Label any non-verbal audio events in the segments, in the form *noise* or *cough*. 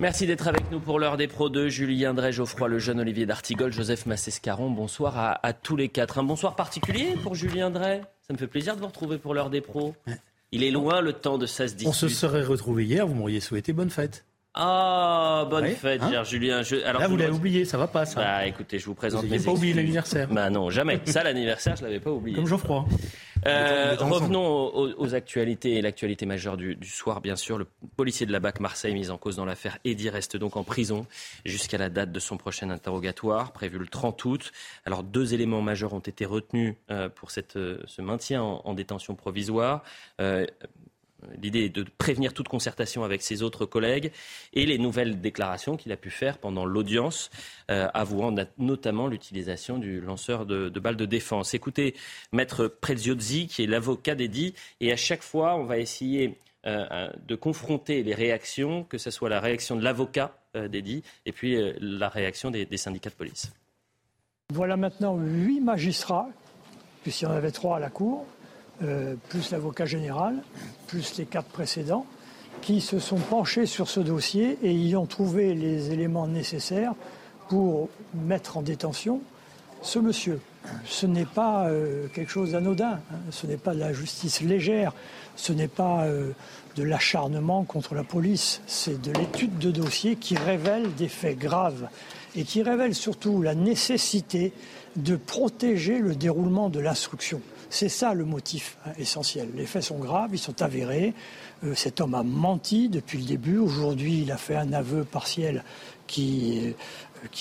Merci d'être avec nous pour l'heure des pros 2. Julien Drey, Geoffroy Lejeune, Olivier D'Artigol, Joseph Massescaron. Bonsoir à, tous les quatre. Un bonsoir particulier pour Julien Drey. Ça me fait plaisir de vous retrouver pour l'heure des pros. Il est loin le temps de ça se On se serait retrouvé hier, vous m'auriez souhaité bonne fête. Ah, bonne fête, hein Julien. Alors, Là, vous l'avez oublié, ça va pas, ça. Bah, écoutez, je vous présente vous mes pas oublié l'anniversaire. Bah non, jamais. ça, l'anniversaire, je l'avais pas oublié. Comme Geoffroy. Euh, revenons aux, actualités et l'actualité majeure du, soir, bien sûr. Le policier de la BAC Marseille, mis en cause dans l'affaire Eddy, reste donc en prison jusqu'à la date de son prochain interrogatoire, prévu le 30 août. Alors, deux éléments majeurs ont été retenus euh, pour cette, euh, ce maintien en, détention provisoire. L'idée est de prévenir toute concertation avec ses autres collègues et les nouvelles déclarations qu'il a pu faire pendant l'audience, euh, avouant notamment l'utilisation du lanceur de, balles de défense. Écoutez, Maître Preziozzi, qui est l'avocat d'Eddy, et à chaque fois, on va essayer euh, euh, de confronter les réactions, que ce soit la réaction de l'avocat d'Eddy et puis la réaction des syndicats de police. Voilà maintenant huit magistrats, puisqu'il y en avait trois à la Cour, euh, plus l'avocat général, plus les quatre précédents, qui se sont penchés sur ce dossier et y ont trouvé les éléments nécessaires pour mettre en détention ce monsieur. Ce n'est pas euh, quelque chose d'anodin, hein. ce n'est pas de la justice légère, ce n'est pas euh, de l'acharnement contre la police, c'est de l'étude de dossier qui révèle des faits graves et qui révèle surtout la nécessité de protéger le déroulement de l'instruction. C'est ça le motif essentiel. Les faits sont graves, ils sont avérés. Euh, cet homme a menti depuis le début. Aujourd'hui, il a fait un aveu partiel qui,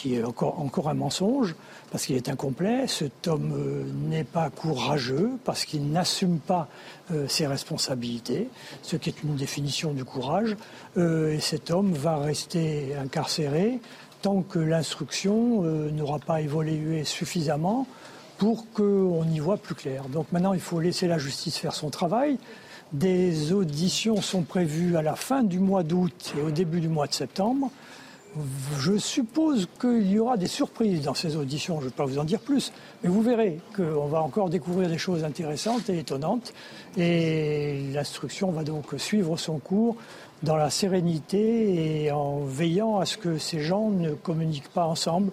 euh, est encore, un mensonge parce qu'il est incomplet. Cet homme euh, n'est pas courageux parce qu'il n'assume pas ses responsabilités, ce qui est une définition du courage. et cet homme va rester incarcéré tant que l'instruction n'aura pas évolué suffisamment pour qu'on y voit plus clair. Donc maintenant, il faut laisser la justice faire son travail. Des auditions sont prévues à la fin du mois d'août et au début du mois de septembre. Je suppose qu'il y aura des surprises dans ces auditions, je ne vais pas vous en dire plus, mais vous verrez qu'on va encore découvrir des choses intéressantes et étonnantes. Et l'instruction va donc suivre son cours dans la sérénité et en veillant à ce que ces gens ne communiquent pas ensemble.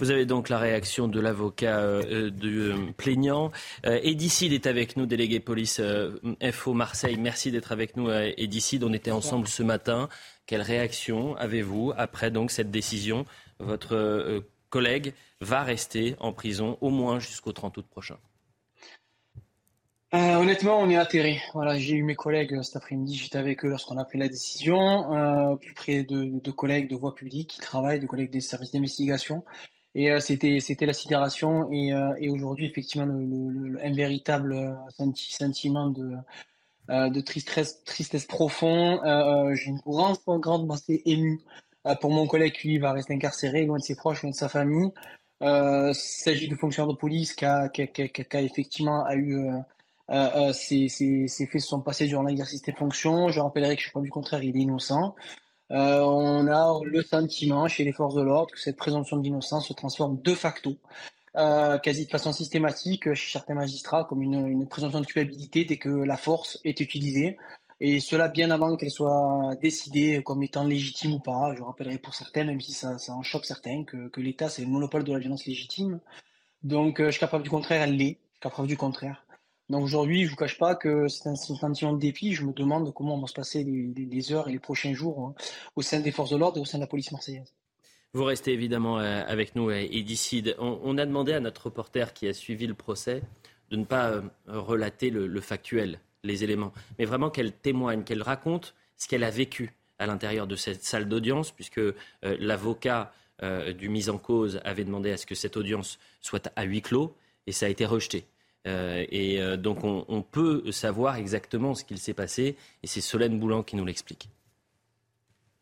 Vous avez donc la réaction de l'avocat euh, euh, du euh, plaignant. Edicide est avec nous, délégué police FO Marseille. Merci d'être avec nous, Edicide. On était ensemble ce matin. Quelle réaction avez-vous après donc cette décision? Votre collègue va rester en prison au moins jusqu'au 30 août prochain. honnêtement, on est atterré. Voilà, j'ai eu mes collègues cet après-midi, j'étais avec eux lorsqu'on a pris la décision, plus près de, de, collègues de voie publique qui travaillent, de collègues des services d'investigation. Et euh, c'était c'était la sidération et, euh, et aujourd'hui effectivement le, un véritable euh, sentiment de de tristesse tristesse profond. J'ai une grande grande pensée émue pour mon collègue qui va rester incarcéré loin de ses proches, loin de sa famille. il s'agit de fonctionnaire de police qui a, qui, qui, qui a effectivement a eu euh, ces, faits se sont passés durant l'exercice des fonctions. Je rappellerai que je crois du contraire, il est innocent. Euh, on a le sentiment chez les forces de l'ordre que cette présomption d'innocence se transforme de facto, euh, quasi de façon systématique chez certains magistrats, comme une, présomption de culpabilité dès que la force est utilisée. Et cela bien avant qu'elle soit décidée comme étant légitime ou pas. Je rappellerai pour certains, même si ça, en choque certains, que, l'État c'est le monopole de la violence légitime. Donc jusqu'à preuve du contraire, elle l'est. Jusqu'à preuve du contraire. Donc aujourd'hui, je vous cache pas que c'est un sentiment de dépit. Je me demande comment vont se passer les, heures et les prochains jours hein, au sein des forces de l'ordre et au sein de la police marseillaise. Vous restez évidemment euh, avec nous, euh, Edicide. On, on a demandé à notre reporter qui a suivi le procès de ne pas euh, relater le, factuel, les éléments, mais vraiment qu'elle témoigne, qu'elle raconte ce qu'elle a vécu à l'intérieur de cette salle d'audience, puisque l'avocat du mis en cause avait demandé à ce que cette audience soit à huis clos, et ça a été rejeté. Euh, et euh, donc on, peut savoir exactement ce qu'il s'est passé et c'est Solène Boulan qui nous l'explique.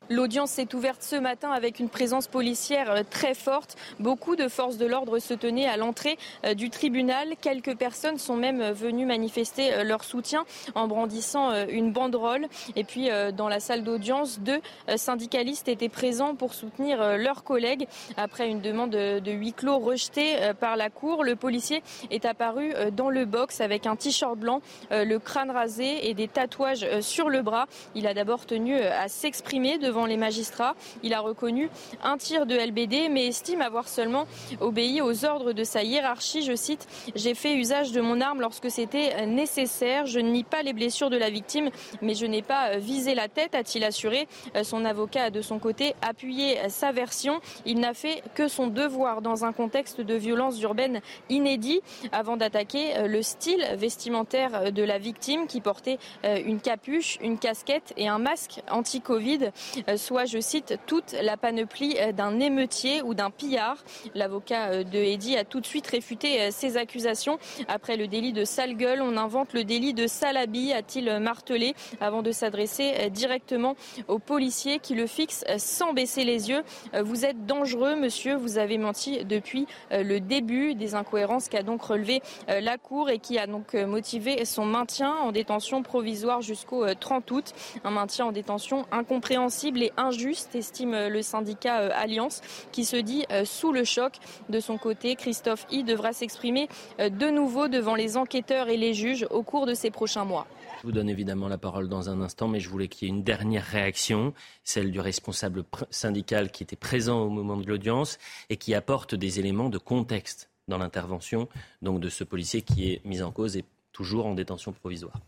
L'audience s'est ouverte ce matin avec une présence policière euh, très forte. Beaucoup de forces de l'ordre se tenaient à l'entrée euh, du tribunal. Quelques personnes sont même euh, venues manifester leur soutien en brandissant une banderole. Et puis dans la salle d'audience, deux syndicalistes étaient présents pour soutenir leurs collègues. Après une demande de huis clos rejetée par la Cour, le policier est apparu dans le box avec un t-shirt blanc, le crâne rasé et des tatouages sur le bras. Il a d'abord tenu à s'exprimer devant devant les magistrats. Il a reconnu un tir de LBD, mais estime avoir seulement obéi aux ordres de sa hiérarchie. Je cite J'ai fait usage de mon arme lorsque c'était nécessaire. Je nie pas les blessures de la victime, mais je n'ai pas visé la tête, a-t-il assuré. Son avocat de son côté appuyé sa version. Il n'a fait que son devoir dans un contexte de violence urbaine inédit avant d'attaquer le style vestimentaire de la victime qui portait une capuche, une casquette et un masque anti-Covid, soit, je cite, toute la panoplie d'un émeutier ou d'un pillard. L'avocat de Eddy a tout de suite réfuté ces accusations. Après le délit de sale gueule, on invente le délit de salabi, a-t-il martelé, avant de s'adresser directement aux policiers qui le fixent sans baisser les yeux. Vous êtes dangereux, monsieur, vous avez menti depuis le début des incohérences qu'a donc relevé la Cour et qui a donc motivé son maintien en détention provisoire jusqu'au 30 août. Un maintien en détention incompréhensible et injuste, estime le syndicat Alliance, qui se dit sous le choc. De son côté, Christophe I devra s'exprimer de nouveau devant les enquêteurs et les juges au cours de ces prochains mois. Je vous donne évidemment la parole dans un instant, mais je voulais qu'il y ait une dernière réaction, celle du responsable syndical qui était présent au moment de l'audience et qui apporte des éléments de contexte dans l'intervention donc de ce policier qui est mis en cause et toujours en détention provisoire.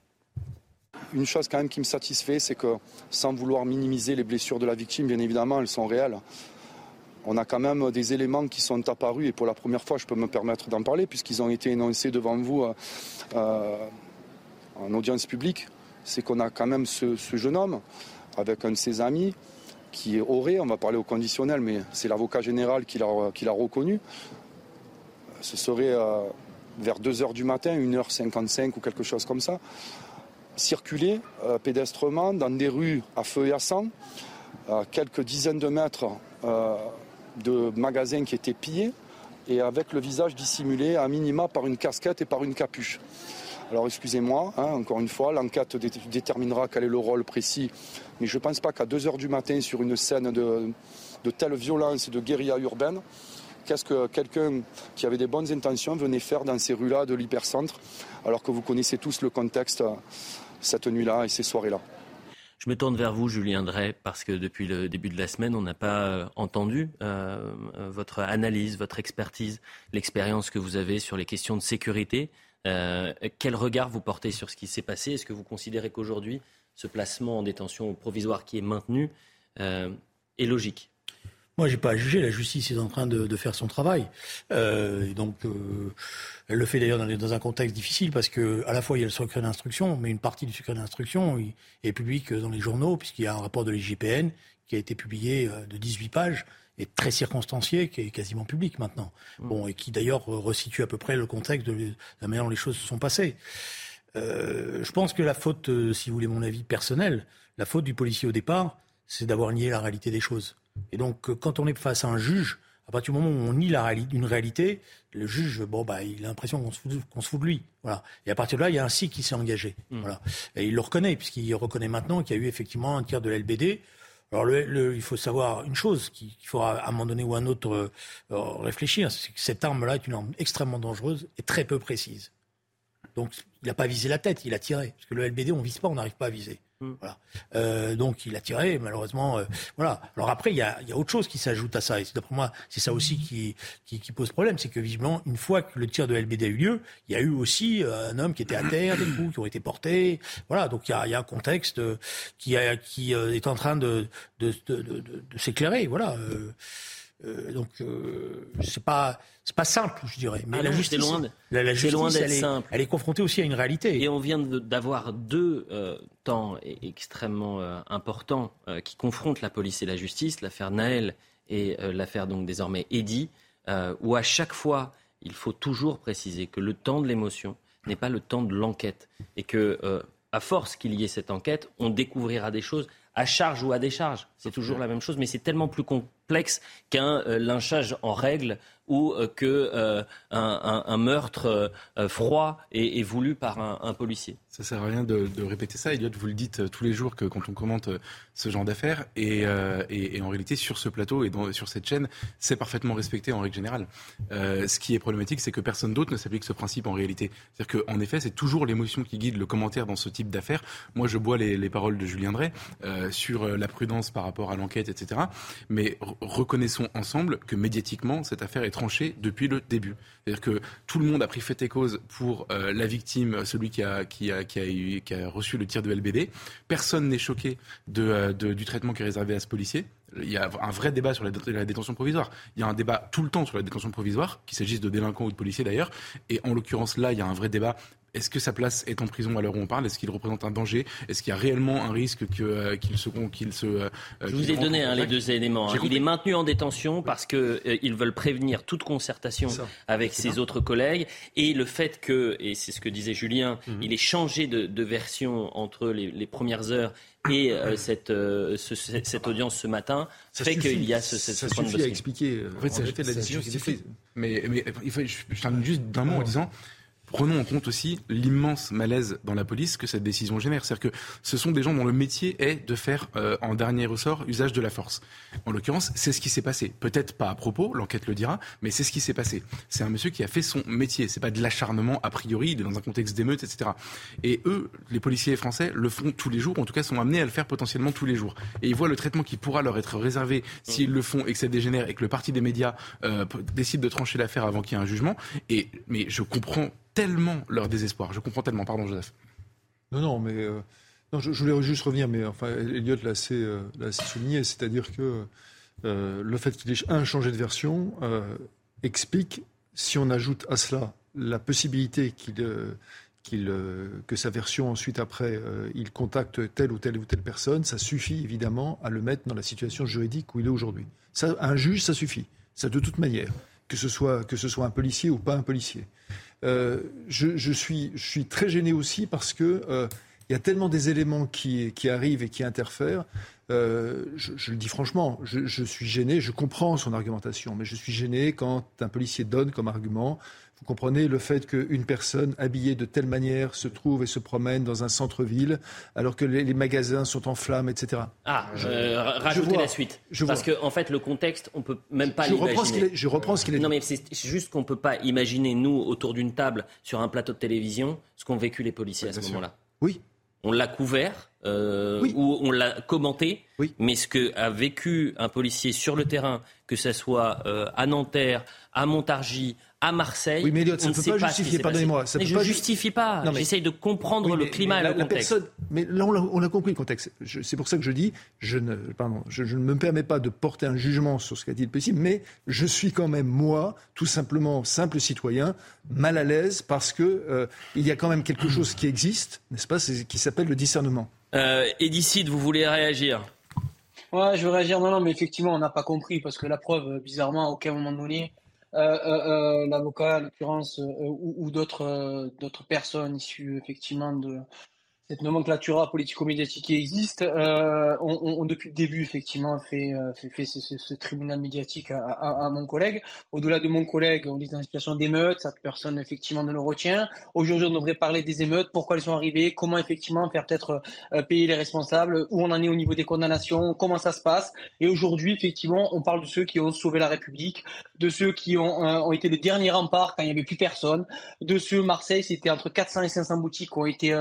Une chose quand même qui me satisfait, c'est que sans vouloir minimiser les blessures de la victime, bien évidemment, elles sont réelles. On a quand même des éléments qui sont apparus et pour la première fois, je peux me permettre d'en parler puisqu'ils ont été énoncés devant vous euh, en audience publique. C'est qu'on a quand même ce, jeune homme avec un de ses amis qui aurait, on va parler au conditionnel, mais c'est l'avocat général qui l'a reconnu. Ce serait euh, vers 2h du matin, 1h55 ou quelque chose comme ça circuler euh, pédestrement dans des rues à feu et à sang, à quelques dizaines de mètres euh, de magasins qui étaient pillés et avec le visage dissimulé à minima par une casquette et par une capuche. Alors excusez-moi, hein, encore une fois, l'enquête déterminera quel est le rôle précis, mais je ne pense pas qu'à 2 heures du matin, sur une scène de, de telle violence et de guérilla urbaine, qu'est-ce que quelqu'un qui avait des bonnes intentions venait faire dans ces rues-là de l'hypercentre, alors que vous connaissez tous le contexte cette nuit-là et ces soirées-là. Je me tourne vers vous, Julien Drey, parce que depuis le début de la semaine, on n'a pas euh, entendu euh, votre analyse, votre expertise, l'expérience que vous avez sur les questions de sécurité. Euh, quel regard vous portez sur ce qui s'est passé? Est-ce que vous considérez qu'aujourd'hui, ce placement en détention provisoire qui est maintenu est logique? Moi, j'ai pas à juger. La justice est en train de, faire son travail. Euh, et donc, euh, elle le fait d'ailleurs dans, un contexte difficile parce que à la fois il y a le secret d'instruction, mais une partie du secret d'instruction est publique dans les journaux puisqu'il y a un rapport de l'IGPN qui a été publié euh, de 18 pages et très circonstancié, qui est quasiment public maintenant. Mmh. Bon, et qui d'ailleurs resitue à peu près le contexte de la manière dont les choses se sont passées. je pense que la faute, si vous voulez mon avis personnel, la faute du policier au départ, c'est d'avoir nié la réalité des choses. Et donc, euh, quand on est face à un juge, à partir du moment où on nie la une réalité, le juge, bon, bah, il a l'impression qu'on se, fout, se fout de lui. Voilà. Et à partir de là, il y a un SIC qui s'est engagé. Mmh. Voilà. Et il le reconnaît, puisqu'il reconnaît maintenant qu'il y a eu effectivement un tir de l'LBD. Alors, le, il faut savoir une chose qu'il faudra à un moment donné ou à un autre euh, euh, réfléchir, c'est que cette arme-là est une arme extrêmement dangereuse et très peu précise. Donc, il n'a pas visé la tête, il a tiré. Parce que le LBD, on vise pas, on n'arrive pas à viser. Mm. Voilà. Euh, donc il a tiré, malheureusement. Euh, voilà. Alors après, il y a, y a, autre chose qui s'ajoute à ça. Et d'après moi, c'est ça aussi qui, qui, qui, pose problème. C'est que visiblement, une fois que le tir de LBD a eu lieu, il y a eu aussi euh, un homme qui était à terre, des coups qui ont été portés. Voilà. Donc il y a, y a un contexte qui, a, qui est en train de, de, de, de s'éclairer. Voilà. Euh, donc euh, c'est pas c'est pas simple, je dirais. Mais ah la justice, loin la, loin d'être simple. Elle est confrontée aussi à une réalité. Et on vient d'avoir deux euh, temps extrêmement importants qui confrontent la police et la justice, l'affaire Naël et l'affaire donc désormais Eddy, où à chaque fois il faut toujours préciser que le temps de l'émotion n'est pas le temps de l'enquête et que à force qu'il y ait cette enquête, on découvrira des choses à charge ou à décharge. C'est toujours la même chose, mais c'est tellement plus complexe qu'un euh, lynchage en règle ou euh, qu'un euh, un, meurtre froid et, voulu par un, policier. Ça sert à rien de, répéter ça. Elliot, vous le dites tous les jours que quand on commente ce genre d'affaires, et, en réalité sur ce plateau et sur cette chaîne, c'est parfaitement respecté en règle générale. ce qui est problématique, c'est que personne d'autre ne s'applique ce principe en réalité. C'est-à-dire qu'en effet, c'est toujours l'émotion qui guide le commentaire dans ce type d'affaires. Moi, je bois les, les, paroles de Julien Drey sur la prudence par rapport à l'enquête, etc. Mais reconnaissons ensemble que médiatiquement, cette affaire est tranchée depuis le début. C'est-à-dire que tout le monde a pris fait et cause pour euh, la victime, celui qui a, qui, a, qui, a eu, qui a reçu le tir de LBD. Personne n'est choqué de, du traitement qui est réservé à ce policier. Il y a un vrai débat sur la, détention provisoire. Il y a un débat tout le temps sur la détention provisoire, qu'il s'agisse de délinquants ou de policiers d'ailleurs. Et en l'occurrence là, il y a un vrai débat est-ce que sa place est en prison à l'heure où on parle? Est-ce qu'il représente un danger? Est-ce qu'il y a réellement un risque euh, qu'il se, qu'il se euh, Je vous ai donné hein, les deux éléments. Hein. Il est maintenu en détention parce qu'ils euh, veulent prévenir toute concertation avec ses autres collègues. Et le fait que, et c'est ce que disait Julien, mhm. il ait changé de, version entre les, premières heures et cette, cette audience ce matin fait qu'il y a ce, ce, ça suffit à expliquer. En fait, en la décision Mais, mais il faut, je, termine juste d'un mot en disant prenons en compte aussi l'immense malaise dans la police que cette décision génère. C'est-à-dire que ce sont des gens dont le métier est de faire, euh, en dernier ressort, usage de la force. En l'occurrence, c'est ce qui s'est passé. Peut-être pas à propos, l'enquête le dira, mais c'est ce qui s'est passé. C'est un monsieur qui a fait son métier. C'est pas de l'acharnement a priori, il est dans un contexte d'émeute, etc. Et eux, les policiers français, le font tous les jours, en tout cas sont amenés à le faire potentiellement tous les jours. Et ils voient le traitement qui pourra leur être réservé s'ils le font et que ça dégénère et que le parti des médias euh, décide de trancher l'affaire avant qu'il y ait un jugement. Et, mais je comprends tellement leur désespoir. Je comprends tellement. Pardon, Joseph. Non, non, mais euh, non, je, voulais juste revenir, mais enfin, Elliot l'a assez, euh, souligné, c'est-à-dire que euh, le fait qu'il ait un changé de version explique, si on ajoute à cela la possibilité qu'il que sa version ensuite après il contacte telle ou telle ou telle personne, ça suffit évidemment à le mettre dans la situation juridique où il est aujourd'hui. Un juge, ça suffit. Ça de toute manière, que ce soit que ce soit un policier ou pas un policier. Euh, je, suis, je suis très gêné aussi parce que euh, il y a tellement des éléments qui, qui arrivent et qui interfèrent. Euh, je, le dis franchement, je, suis gêné, je comprends son argumentation, mais je suis gêné quand un policier donne comme argument vous comprenez le fait qu'une personne habillée de telle manière se trouve et se promène dans un centre-ville alors que les, magasins sont en flammes, etc. Ah, euh, rajoutez la suite. Parce qu'en en fait, le contexte, on peut même pas l'imaginer. Je reprends ce qu'il a dit. Non, mais c'est juste qu'on peut pas imaginer, nous, autour d'une table, sur un plateau de télévision, ce qu'ont vécu les policiers à ce moment-là. Oui. On l'a couvert, euh, ou on l'a commenté, oui. mais ce que a vécu un policier sur le terrain, que ce soit euh, à Nanterre, à Montargis, à Marseille. Oui, mais Elliot, ça ne peut pas justifier, pardonnez-moi. je ne justifie pas. J'essaye de comprendre le climat et le contexte. mais là, on a, compris le contexte. C'est pour ça que je dis, je ne, pardon, je, ne me permets pas de porter un jugement sur ce qu'a dit le possible, mais je suis quand même, moi, tout simplement simple citoyen, mal à l'aise parce que euh, il y a quand même quelque chose qui existe, n'est-ce pas, qui s'appelle le discernement. Euh, Edicide, vous voulez réagir? Ouais, je veux réagir. Non, non, mais effectivement, on n'a pas compris parce que la preuve, bizarrement, à aucun moment donné, euh, euh, euh, l'avocat, en l'occurrence, ou, ou d'autres d'autres personnes issues effectivement de cette nomenclature politico-médiatique qui existe, euh, on, on, depuis le début effectivement fait, euh, fait, fait ce, ce, tribunal médiatique à, à, à mon collègue. Au-delà de mon collègue, on est dans une situation d'émeute, cette personne effectivement ne le retient. Aujourd'hui, on devrait parler des émeutes, pourquoi elles sont arrivées, comment effectivement faire peut-être euh, payer les responsables, où on en est au niveau des condamnations, comment ça se passe. Et aujourd'hui, effectivement, on parle de ceux qui ont sauvé la République, de ceux qui ont, euh, ont été les derniers remparts quand il n'y avait plus personne, de ceux Marseille, c'était entre 400 et 500 boutiques qui ont été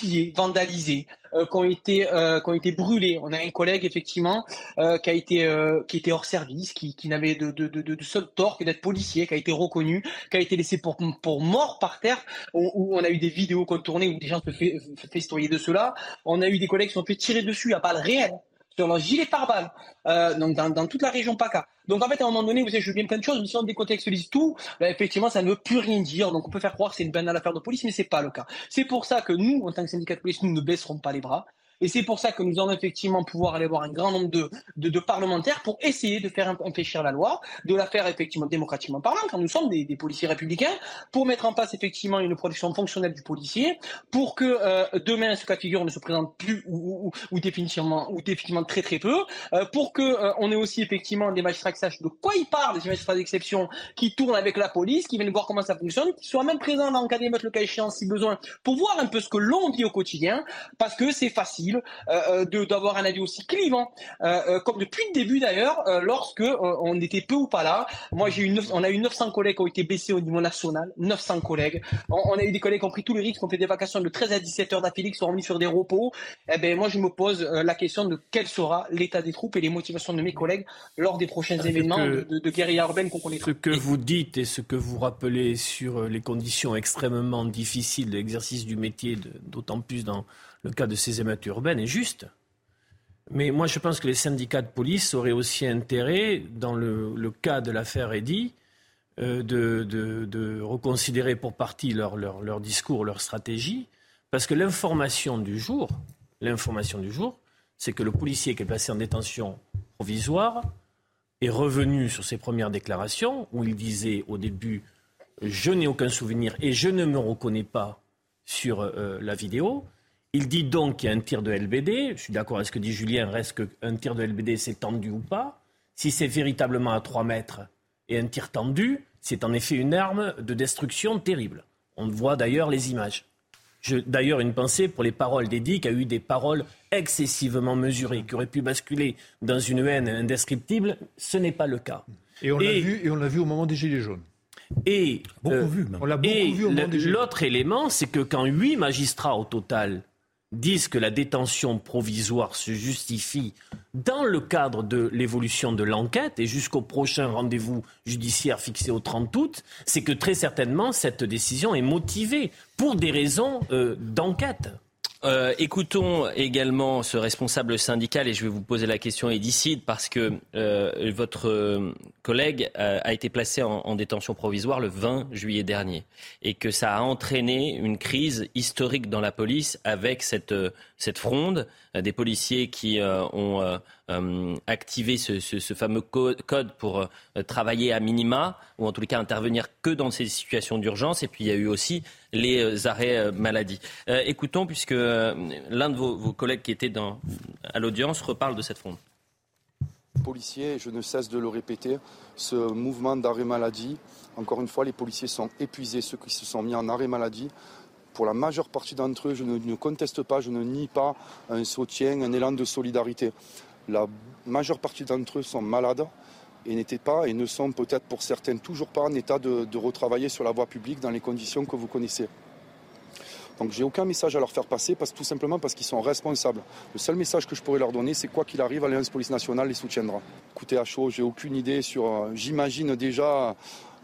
pillés, vandalisés, euh, qui ont été euh, qui ont été brûlés. On a un collègue effectivement euh, qui a été euh, qui était hors service, qui, n'avait de, de, seul tort que d'être policier, qui a été reconnu, qui a été laissé pour pour mort par terre. Où, on a eu des vidéos qu'on tournait où des gens se fait festoyer de cela. On a eu des collègues qui sont fait tirer dessus à balles réelles sur leur gilet pare-balles, euh, donc dans, dans, toute la région PACA. Donc en fait, à un moment donné, vous savez, je bien plein de choses, mais si on décontextualise tout, ben, effectivement, ça ne veut plus rien dire. Donc on peut faire croire que c'est une banale affaire de police, mais c'est pas le cas. C'est pour ça que nous, en tant que syndicat de police, nous ne baisserons pas les bras. Et c'est pour ça que nous allons effectivement pouvoir aller voir un grand nombre de, de, parlementaires pour essayer de faire infléchir la loi, de la faire effectivement démocratiquement parlant, quand nous sommes des, policiers républicains, pour mettre en place effectivement une protection fonctionnelle du policier, pour que euh, demain ce cas de figure ne se présente plus ou, ou, ou définitivement ou définitivement très très peu, euh, pour que euh, on ait aussi effectivement des magistrats qui sachent de quoi ils parlent, des magistrats d'exception qui tournent avec la police, qui viennent voir comment ça fonctionne, qui soient même présents dans le cas d'émeute le cas échéant si besoin, pour voir un peu ce que l'on dit au quotidien, parce que c'est facile possible d'avoir un avis aussi clivant, comme depuis le début d'ailleurs, lorsque on était peu ou pas là. Moi, j'ai eu on a eu 900 collègues qui ont été baissés au niveau national, 900 collègues. On, a eu des collègues qui ont pris tous les risques, qui ont fait des vacations de 13 à 17 heures d'affilée, qui sont remis sur des repos. Eh ben, moi, je me pose la question de quel sera l'état des troupes et les motivations de mes collègues lors des prochains événements de, de, guérilla urbaine qu'on connaît. Ce que vous dites et ce que vous rappelez sur les conditions extrêmement difficiles de l'exercice du métier, d'autant plus dans le cas de ces émeutes urbaines, est juste. Mais moi, je pense que les syndicats de police auraient aussi intérêt, dans le, cas de l'affaire Eddy, euh, de, reconsidérer pour partie leur, discours, leur stratégie, parce que l'information du jour, l'information du jour, c'est que le policier qui est placé en détention provisoire est revenu sur ses premières déclarations où il disait au début je n'ai aucun souvenir et je ne me reconnais pas sur euh, la vidéo. Il dit donc qu'il y a un tir de LBD. Je suis d'accord avec ce que dit Julien. Reste qu'un tir de LBD, c'est tendu ou pas. Si c'est véritablement à 3 mètres et un tir tendu, c'est en effet une arme de destruction terrible. On voit d'ailleurs les images. D'ailleurs, une pensée pour les paroles d'Eddie, qui a eu des paroles excessivement mesurées, qui auraient pu basculer dans une haine indescriptible. Ce n'est pas le cas. Et on l'a vu, et on l'a vu au moment des Gilets jaunes. Et euh, On l'a beaucoup vu au moment des L'autre élément, c'est que quand huit magistrats au total disent que la détention provisoire se justifie dans le cadre de l'évolution de l'enquête et jusqu'au prochain rendez-vous judiciaire fixé au 30 août, c'est que très certainement cette décision est motivée pour des raisons euh, d'enquête. Euh, écoutons également ce responsable syndical et je vais vous poser la question Edicide parce que euh, votre euh, collègue a, été placé en, détention provisoire le 20 juillet dernier et que ça a entraîné une crise historique dans la police avec cette, cette fronde des policiers qui ont activé ce, ce, fameux code pour travailler à minima ou en tous les cas intervenir que dans ces situations d'urgence et puis il y a eu aussi les euh, arrêts euh, maladie. Euh, écoutons, puisque l'un de vos, collègues qui était à l'audience reparle de cette fronde. Policiers, je ne cesse de le répéter, ce mouvement d'arrêt maladie, encore une fois, les policiers sont épuisés, ceux qui se sont mis en arrêt maladie. Pour la majeure partie d'entre eux, je ne conteste pas, je ne nie pas un soutien, un élan de solidarité. La majeure partie d'entre eux sont malades, et n'étaient pas et ne sont peut-être pour certains toujours pas en état de, retravailler sur la voie publique dans les conditions que vous connaissez. Donc j'ai aucun message à leur faire passer parce, tout simplement parce qu'ils sont responsables. Le seul message que je pourrais leur donner, c'est quoi qu'il arrive, l'Alliance Police Nationale les soutiendra. Écoutez, à chaud, j'ai aucune idée sur. Euh, j'imagine déjà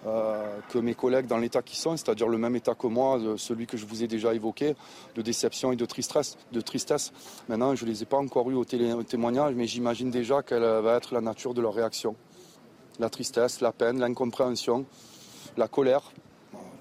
euh, que mes collègues dans l'état qui sont, c'est-à-dire le même état que moi, celui que je vous ai déjà évoqué, de déception et de tristesse. Maintenant, je ne les ai pas encore eus au témoignage, mais j'imagine déjà quelle va être la nature de leur réaction la tristesse, la peine, l'incompréhension, la colère,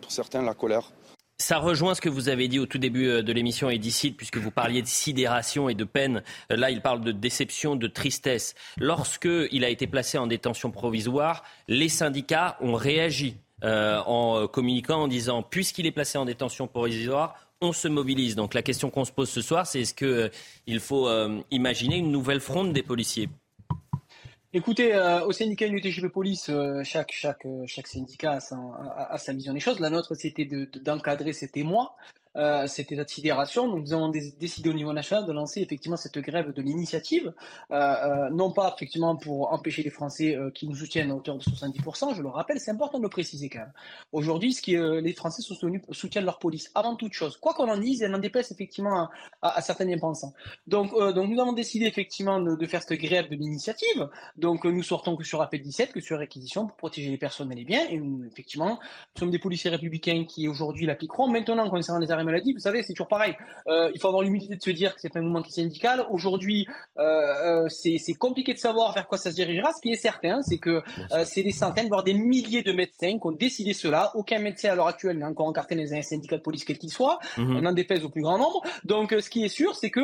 pour certains la colère. Ça rejoint ce que vous avez dit au tout début euh, de l'émission Edicide, puisque vous parliez de sidération et de peine. Euh, là, il parle de déception, de tristesse. Lorsqu'il a été placé en détention provisoire, les syndicats ont réagi euh, en communiquant en disant, puisqu'il est placé en détention provisoire, on se mobilise. Donc la question qu'on se pose ce soir, c'est est-ce qu'il faut imaginer une nouvelle fronde des policiers? Écoutez, euh, au syndicat UTGP Police, euh, chaque, chaque, euh, chaque syndicat a sa, vision des choses. La nôtre, c'était d'encadrer de, ces témoins euh, état de sidération. Nous avons décidé au niveau national de lancer effectivement cette grève de l'initiative, euh, euh, non pas effectivement pour empêcher les Français qui nous soutiennent à hauteur de 70%, je le rappelle, c'est important de le préciser quand même. Aujourd'hui, ce qui, les Français soutiennent leur police avant toute chose. Quoi qu'on en dise, elle en déplace effectivement à, à, certains bien-pensants. Donc, donc nous avons décidé effectivement de, faire cette grève de l'initiative. Donc nous sortons que sur appel 17, que sur réquisition pour protéger les personnes et les biens. Et effectivement, nous sommes des policiers républicains qui aujourd'hui l'appliqueront. Maintenant, concernant les arrêts maladie, vous savez, c'est toujours pareil. Euh, il faut avoir l'humilité de se dire que c'est un mouvement qui est syndical. Aujourd'hui, euh, euh, c'est compliqué de savoir vers quoi ça se dirigera. Ce qui est certain, c'est que c'est des centaines, voire des milliers de médecins qui ont décidé cela. Aucun médecin à l'heure actuelle n'est encore encarté dans un syndicat de police quel qu'il soit. Mhm. On en dépèse au plus grand nombre. Donc, ce qui est sûr, c'est que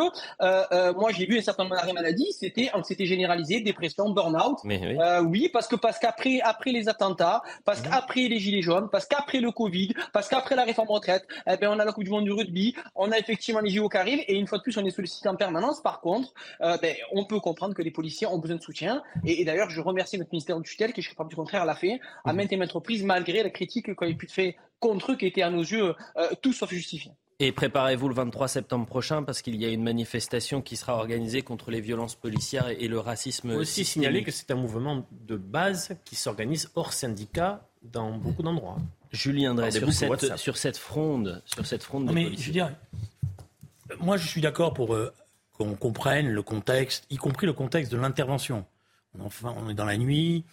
moi, j'ai vu un certain nombre d'arrêts maladie. C'était, c'était généralisé, dépression, burn-out. Oui. oui. parce que parce qu'après, après les attentats, parce mhm. qu'après les gilets jaunes, parce qu'après le Covid, parce qu'après la réforme retraite, eh ben, on a la Coupe du Monde du rugby, on a effectivement les JO qui arrivent, et une fois de plus, on est sollicité en permanence. Par contre, euh, ben, on peut comprendre que les policiers ont besoin de soutien. Et, d'ailleurs, je remercie notre ministère du tutelle qui, je crois du contraire, l'a fait à mhm. maintes et maintes reprises, malgré la critique qu'on a pu faire contre eux, qui était à nos yeux euh, tout sauf justifiée. Et préparez-vous le 23 septembre prochain parce qu'il y a une manifestation qui sera organisée contre les violences policières et le racisme. Il faut aussi signaler que c'est un mouvement de base qui s'organise hors syndicat dans beaucoup d'endroits. Julien Drey, sur, cette, sur cette fronde, sur cette fronde non, mais, je moi je suis d'accord pour euh, qu'on comprenne le contexte, y compris le contexte de l'intervention. Enfin, on est dans la nuit,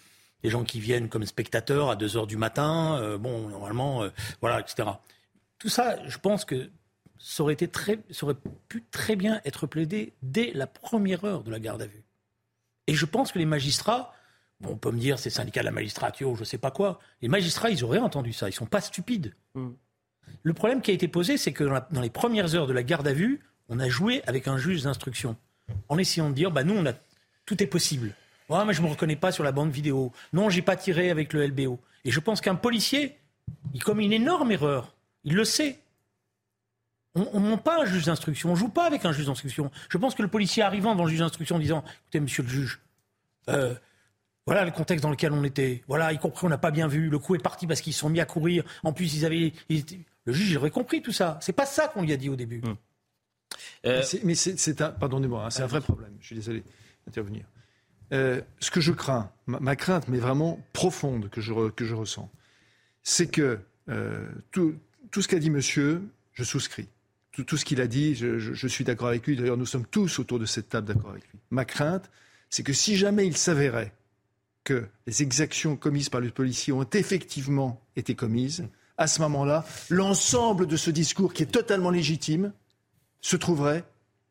des gens qui viennent comme spectateurs à 2 heures du matin, euh, bon, normalement, euh, voilà, etc. Tout ça, je pense que ça aurait, été très, ça aurait pu très bien être plaidé dès la première heure de la garde à vue. Et je pense que les magistrats, bon, on peut me dire c'est syndicat de la magistrature, je ne sais pas quoi, les magistrats, ils auraient entendu ça, ils ne sont pas stupides. Mm. Le problème qui a été posé, c'est que dans, les premières heures de la garde à vue, on a joué avec un juge d'instruction, en essayant de dire, bah, nous, on a, tout est possible. Ouais, mais je ne me reconnais pas sur la bande vidéo. Non, j'ai pas tiré avec le LBO. Et je pense qu'un policier, il commet une énorme erreur. Il le sait. On ne monte pas un juge d'instruction, on ne joue pas avec un juge d'instruction. Je pense que le policier arrivant devant le juge d'instruction en disant Écoutez, monsieur le juge, euh, voilà le contexte dans lequel on était. Voilà, y compris, on n'a pas bien vu. Le coup est parti parce qu'ils se sont mis à courir. En plus, ils avaient. Le juge, il aurait compris tout ça. C'est pas ça qu'on lui a dit au début. Euh, mais c'est un. Pardonnez-moi, hein, c'est un vrai problème. Je suis désolé d'intervenir. Euh, ce que je crains, ma, crainte, mais vraiment profonde que je, que je ressens, c'est que tout, tout ce qu'a dit monsieur, je souscris. Tout, ce qu'il a dit, je, suis d'accord avec lui. D'ailleurs, nous sommes tous autour de cette table d'accord avec lui. Ma crainte, c'est que si jamais il s'avérait que les exactions commises par le policier ont effectivement été commises, à ce moment-là, l'ensemble de ce discours qui est totalement légitime se trouverait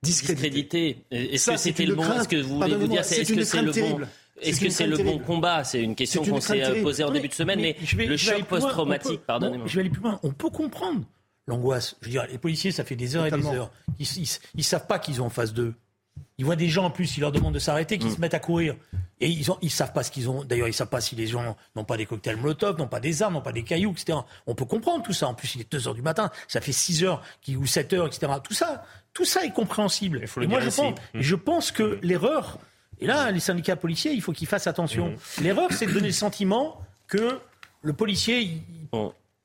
discrédité. Est-ce que c'était le bon Est-ce que vous voulez vous dire Est-ce que c'est le bon est-ce que c'est le bon combat? C'est une question qu'on s'est posée en début de semaine, mais, le choc post-traumatique, pardonnez-moi. Je vais aller plus loin. On peut comprendre l'angoisse. Je veux dire, les policiers, ça fait des heures et des heures. Ils, ne savent pas qu'ils ont en face d'eux. Ils voient des gens en plus, ils leur demandent de s'arrêter, qu'ils mm. se mettent à courir. Et ils ne savent pas ce qu'ils ont. D'ailleurs, ils savent pas si les gens n'ont pas des cocktails Molotov, n'ont pas des armes, n'ont pas des cailloux, etc. On peut comprendre tout ça. En plus, il est 2 heures du matin, ça fait 6 heures ou 7 heures, etc. Tout ça, tout ça est compréhensible. et moi, je pense, mm. je pense que l'erreur, et là, les syndicats policiers, il faut qu'ils fassent attention. Mm. L'erreur, c'est de donner le sentiment que le policier,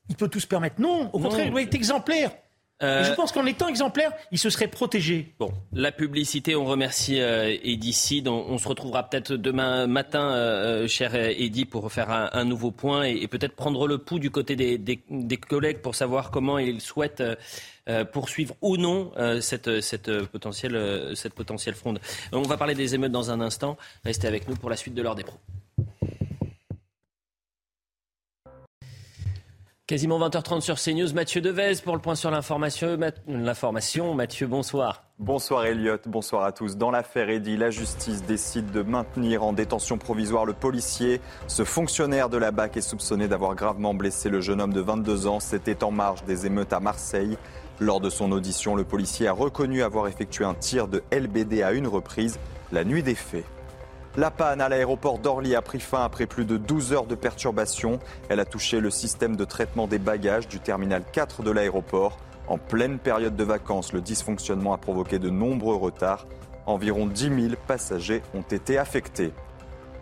il, peut tout se permettre. Non, au contraire, il doit être exemplaire. Euh, je pense qu'en étant exemplaire, il se serait protégé. Bon, la publicité, on remercie euh, Eddy On se retrouvera peut-être demain matin, euh, cher Eddy, pour faire un, nouveau point et, peut-être prendre le pouls du côté des, collègues pour savoir comment ils souhaitent poursuivre ou non cette, cette, potentielle, cette potentielle fronde. On va parler des émeutes dans un instant. Restez avec nous pour la suite de l'heure des pros. Quasiment 20h30 sur CNews. Mathieu Devez pour le point sur l'information. Mathieu, bonsoir. Bonsoir Elliot, bonsoir à tous. Dans l'affaire Eddy, la justice décide de maintenir en détention provisoire le policier. Ce fonctionnaire de la BAC est soupçonné d'avoir gravement blessé le jeune homme de 22 ans. C'était en marge des émeutes à Marseille. Lors de son audition, le policier a reconnu avoir effectué un tir de LBD à une reprise la nuit des faits. La panne à l'aéroport d'Orly a pris fin après plus de 12 heures de perturbation. Elle a touché le système de traitement des bagages du terminal 4 de l'aéroport. En pleine période de vacances, le dysfonctionnement a provoqué de nombreux retards. Environ 10 000 passagers ont été affectés.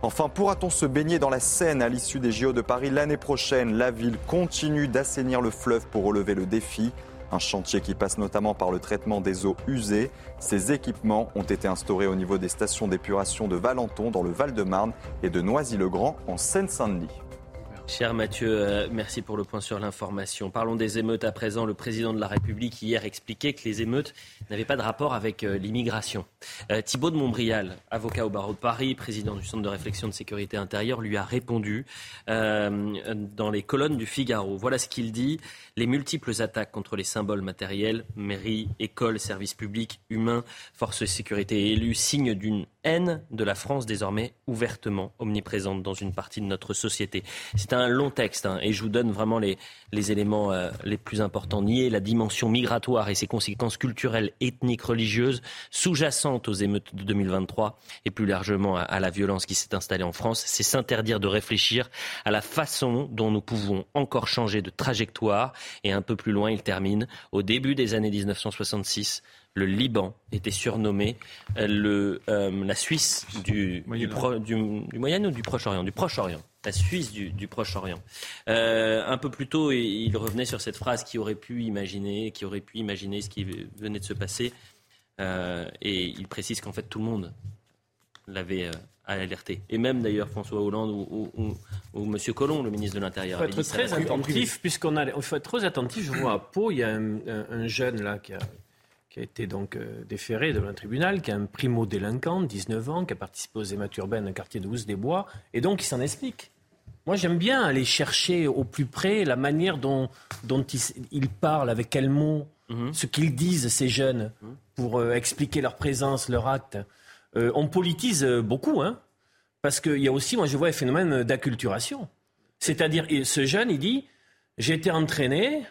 Enfin, pourra-t-on se baigner dans la Seine à l'issue des JO de Paris l'année prochaine? La ville continue d'assainir le fleuve pour relever le défi. Un chantier qui passe notamment par le traitement des eaux usées. Ces équipements ont été instaurés au niveau des stations d'épuration de Valenton dans le Val-de-Marne et de Noisy-le-Grand en Seine-Saint-Denis. Cher Mathieu, euh, merci pour le point sur l'information. Parlons des émeutes à présent. Le président de la République hier expliquait que les émeutes n'avaient pas de rapport avec euh, l'immigration. Euh, Thibault de Montbrial, avocat au barreau de Paris, président du Centre de réflexion de sécurité intérieure, lui a répondu dans les colonnes du Figaro. Voilà ce qu'il dit. Les multiples attaques contre les symboles matériels, mairies, écoles, services publics, humains, forces de sécurité et élus, signent d'une haine de la France désormais ouvertement omniprésente dans une partie de notre société. C'est un long texte hein, et je vous donne vraiment les, les éléments euh, les plus importants. Nier la dimension migratoire et ses conséquences culturelles, ethniques, religieuses sous-jacentes aux émeutes de 2023 et plus largement à, à la violence qui s'est installée en France, c'est s'interdire de réfléchir à la façon dont nous pouvons encore changer de trajectoire. Et un peu plus loin, il termine. Au début des années 1966, le Liban était surnommé euh, le, euh, la Suisse du, du, du, Moyen ou du Proche-Orient? Du Proche-Orient. La Suisse du, du Proche-Orient. Euh, un peu plus tôt, il revenait sur cette phrase qui aurait pu imaginer, qui aurait pu imaginer ce qui venait de se passer. et il précise qu'en fait tout le monde l'avait alerté. Et même d'ailleurs François Hollande ou, ou, ou, M. Collomb, le ministre de l'Intérieur. Il faut être très attentif, puisqu'on a, il faut être très attentif. Je vois à Pau, il y a un, un jeune là qui a qui a été donc euh, déféré devant un tribunal, qui est un primo-délinquant, 19 ans, qui a participé aux émeutes urbaines un quartier de des bois et donc il s'en explique. Moi, j'aime bien aller chercher au plus près la manière dont, dont ils, parlent, avec quels mots, mhm. ce qu'ils disent, ces jeunes, mhm. pour euh, expliquer leur présence, leur acte. Euh, on politise beaucoup, hein, parce qu'il y a aussi, moi, je vois un phénomène d'acculturation. C'est-à-dire, ce jeune, il dit, j'ai été entraîné,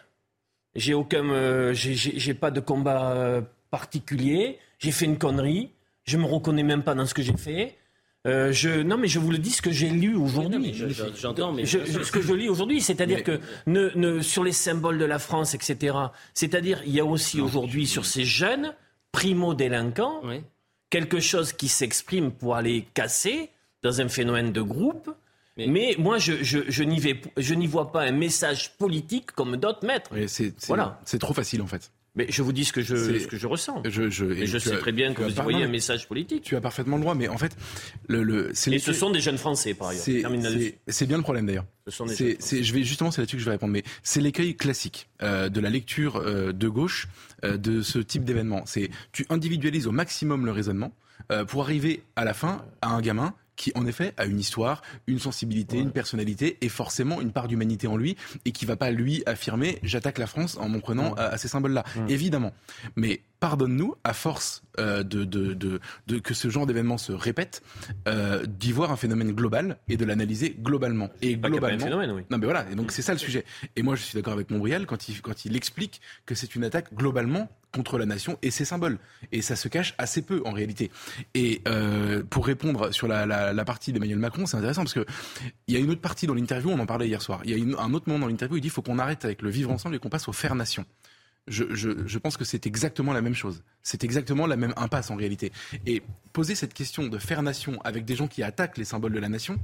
j'ai aucun, euh, j'ai pas de combat euh, particulier. J'ai fait une connerie. Je me reconnais même pas dans ce que j'ai fait. Euh, je, non, mais je vous le dis ce que j'ai lu aujourd'hui. J'entends, mais ce que je lis aujourd'hui, c'est-à-dire que ne, ne, sur les symboles de la France, etc. C'est-à-dire, il y a aussi aujourd'hui sur ces jeunes primo-délinquants quelque chose qui s'exprime pour aller casser dans un phénomène de groupe mais, moi, je, je, je n'y vois pas un message politique comme d'autres maîtres. C'est voilà. trop facile, en fait. Mais je vous dis ce que je, ce que je ressens. Je, je, et je sais très bien que vous y voyez un message politique. Tu as parfaitement le droit, mais en fait, le, le et ce sont des jeunes Français par ailleurs. C'est bien le problème d'ailleurs. Je vais justement, c'est là-dessus que je vais répondre, mais c'est l'écueil classique euh, de la lecture euh, de gauche euh, de ce type d'événement. C'est tu individualises au maximum le raisonnement pour arriver à la fin à un gamin qui en effet a une histoire, une sensibilité, une personnalité et forcément une part d'humanité en lui et qui va pas lui affirmer j'attaque la France en m'en prenant à, ces symboles-là. Évidemment. Mais pardonne-nous, à force euh, de, de, de, que ce genre d'événement se répète, euh, d'y voir un phénomène global et de l'analyser globalement. Et globalement. Phénomène, oui. Non, mais voilà. Et donc c'est ça le sujet. Et moi, je suis d'accord avec Montbrial quand il quand il explique que c'est une attaque globalement contre la nation et ses symboles. Et ça se cache assez peu en réalité. Et euh, pour répondre sur la, la, la partie d'Emmanuel Macron, c'est intéressant parce que il y a une autre partie dans l'interview, on en parlait hier soir. Il y a un autre moment dans l'interview, il dit faut qu'on arrête avec le vivre ensemble et qu'on passe au faire nation je, pense que c'est exactement la même chose. C'est exactement la même impasse en réalité. Et poser cette question de faire nation avec des gens qui attaquent les symboles de la nation,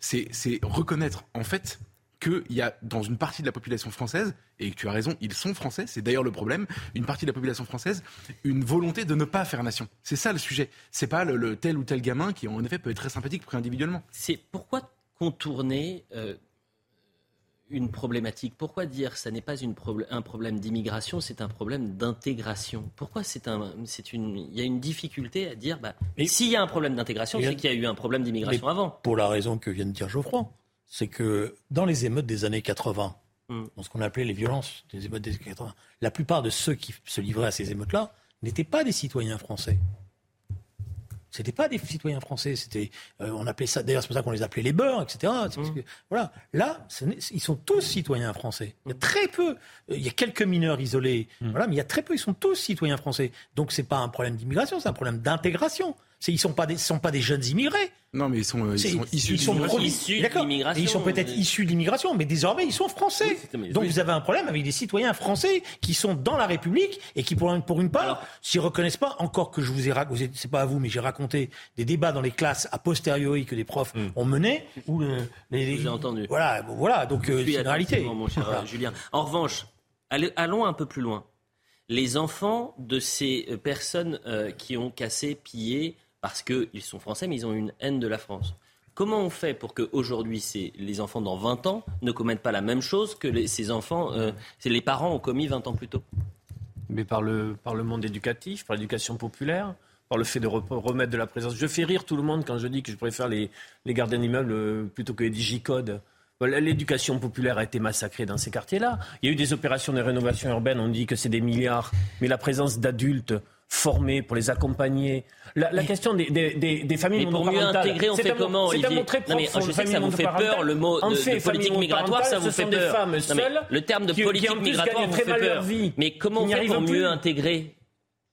c'est reconnaître en fait qu'il y a dans une partie de la population française, et tu as raison, ils sont français, c'est d'ailleurs le problème, une partie de la population française, une volonté de ne pas faire nation. C'est ça le sujet. C'est pas le, tel ou tel gamin qui en effet peut être très sympathique pris individuellement. C'est pourquoi contourner euh, une problématique. Pourquoi dire que ça n'est pas une un problème d'immigration, c'est un problème d'intégration? Pourquoi c'est un, c'est une, il y a une difficulté à dire, bah, s'il y a un problème d'intégration, c'est qu'il y a eu un problème d'immigration avant. Pour la raison que vient de dire Geoffroy, c'est que dans les émeutes des années 80, hmm. dans ce qu'on appelait les violences des émeutes des années 80, la plupart de ceux qui se livraient à ces émeutes-là n'étaient pas des citoyens français. C'était pas des citoyens français, c'était, euh, on appelait ça, d'ailleurs c'est pour ça qu'on les appelait les beurs, etc. Mmh. voilà, là, ils sont tous citoyens français. Il y a très peu, euh, il y a quelques mineurs isolés, mmh. voilà, mais il y a très peu, ils sont tous citoyens français. Donc c'est pas un problème d'immigration, c'est un problème d'intégration. Ils ne sont pas des, sont pas des jeunes immigrés. Non, mais ils sont, euh, ils sont issus de l'immigration. Ils sont peut-être issus de l'immigration, mais désormais ils sont français. Donc vous avez un problème avec des citoyens français qui sont dans la République et qui, pour, pour une part, s'y reconnaissent pas. Encore que je vous ai raconté, c'est pas à vous, mais j'ai raconté des débats dans les classes a posteriori que des profs hmm. ont menés. Où euh, les, entendu. Voilà, voilà. Donc euh, c'est une réalité. Mon cher Julien. En revanche, allons un peu plus loin. Les enfants de ces personnes qui ont cassé, pillé, parce qu'ils sont français, mais ils ont une haine de la France. Comment on fait pour qu'aujourd'hui, les enfants dans 20 ans ne commettent pas la même chose que ces enfants, euh, les parents ont commis 20 ans plus tôt? Mais par le, par le monde éducatif, par l'éducation populaire, par le fait de remettre de la présence. Je fais rire tout le monde quand je dis que je préfère les, les gardiens d'immeubles euh, plutôt que les digicodes. L'éducation populaire a été massacrée dans ces quartiers-là. Il y a eu des opérations de rénovation urbaine, on dit que c'est des milliards, mais la présence d'adultes formés pour les accompagner. La, question des, des, des, familles mais pour mieux intégrer, on fait comment C'est un mot très profond. je sais que ça vous fait peur, le mot de, politique migratoire, ça vous fait peur. le terme de politique migratoire vous fait peur. Mais comment on fait pour mieux intégrer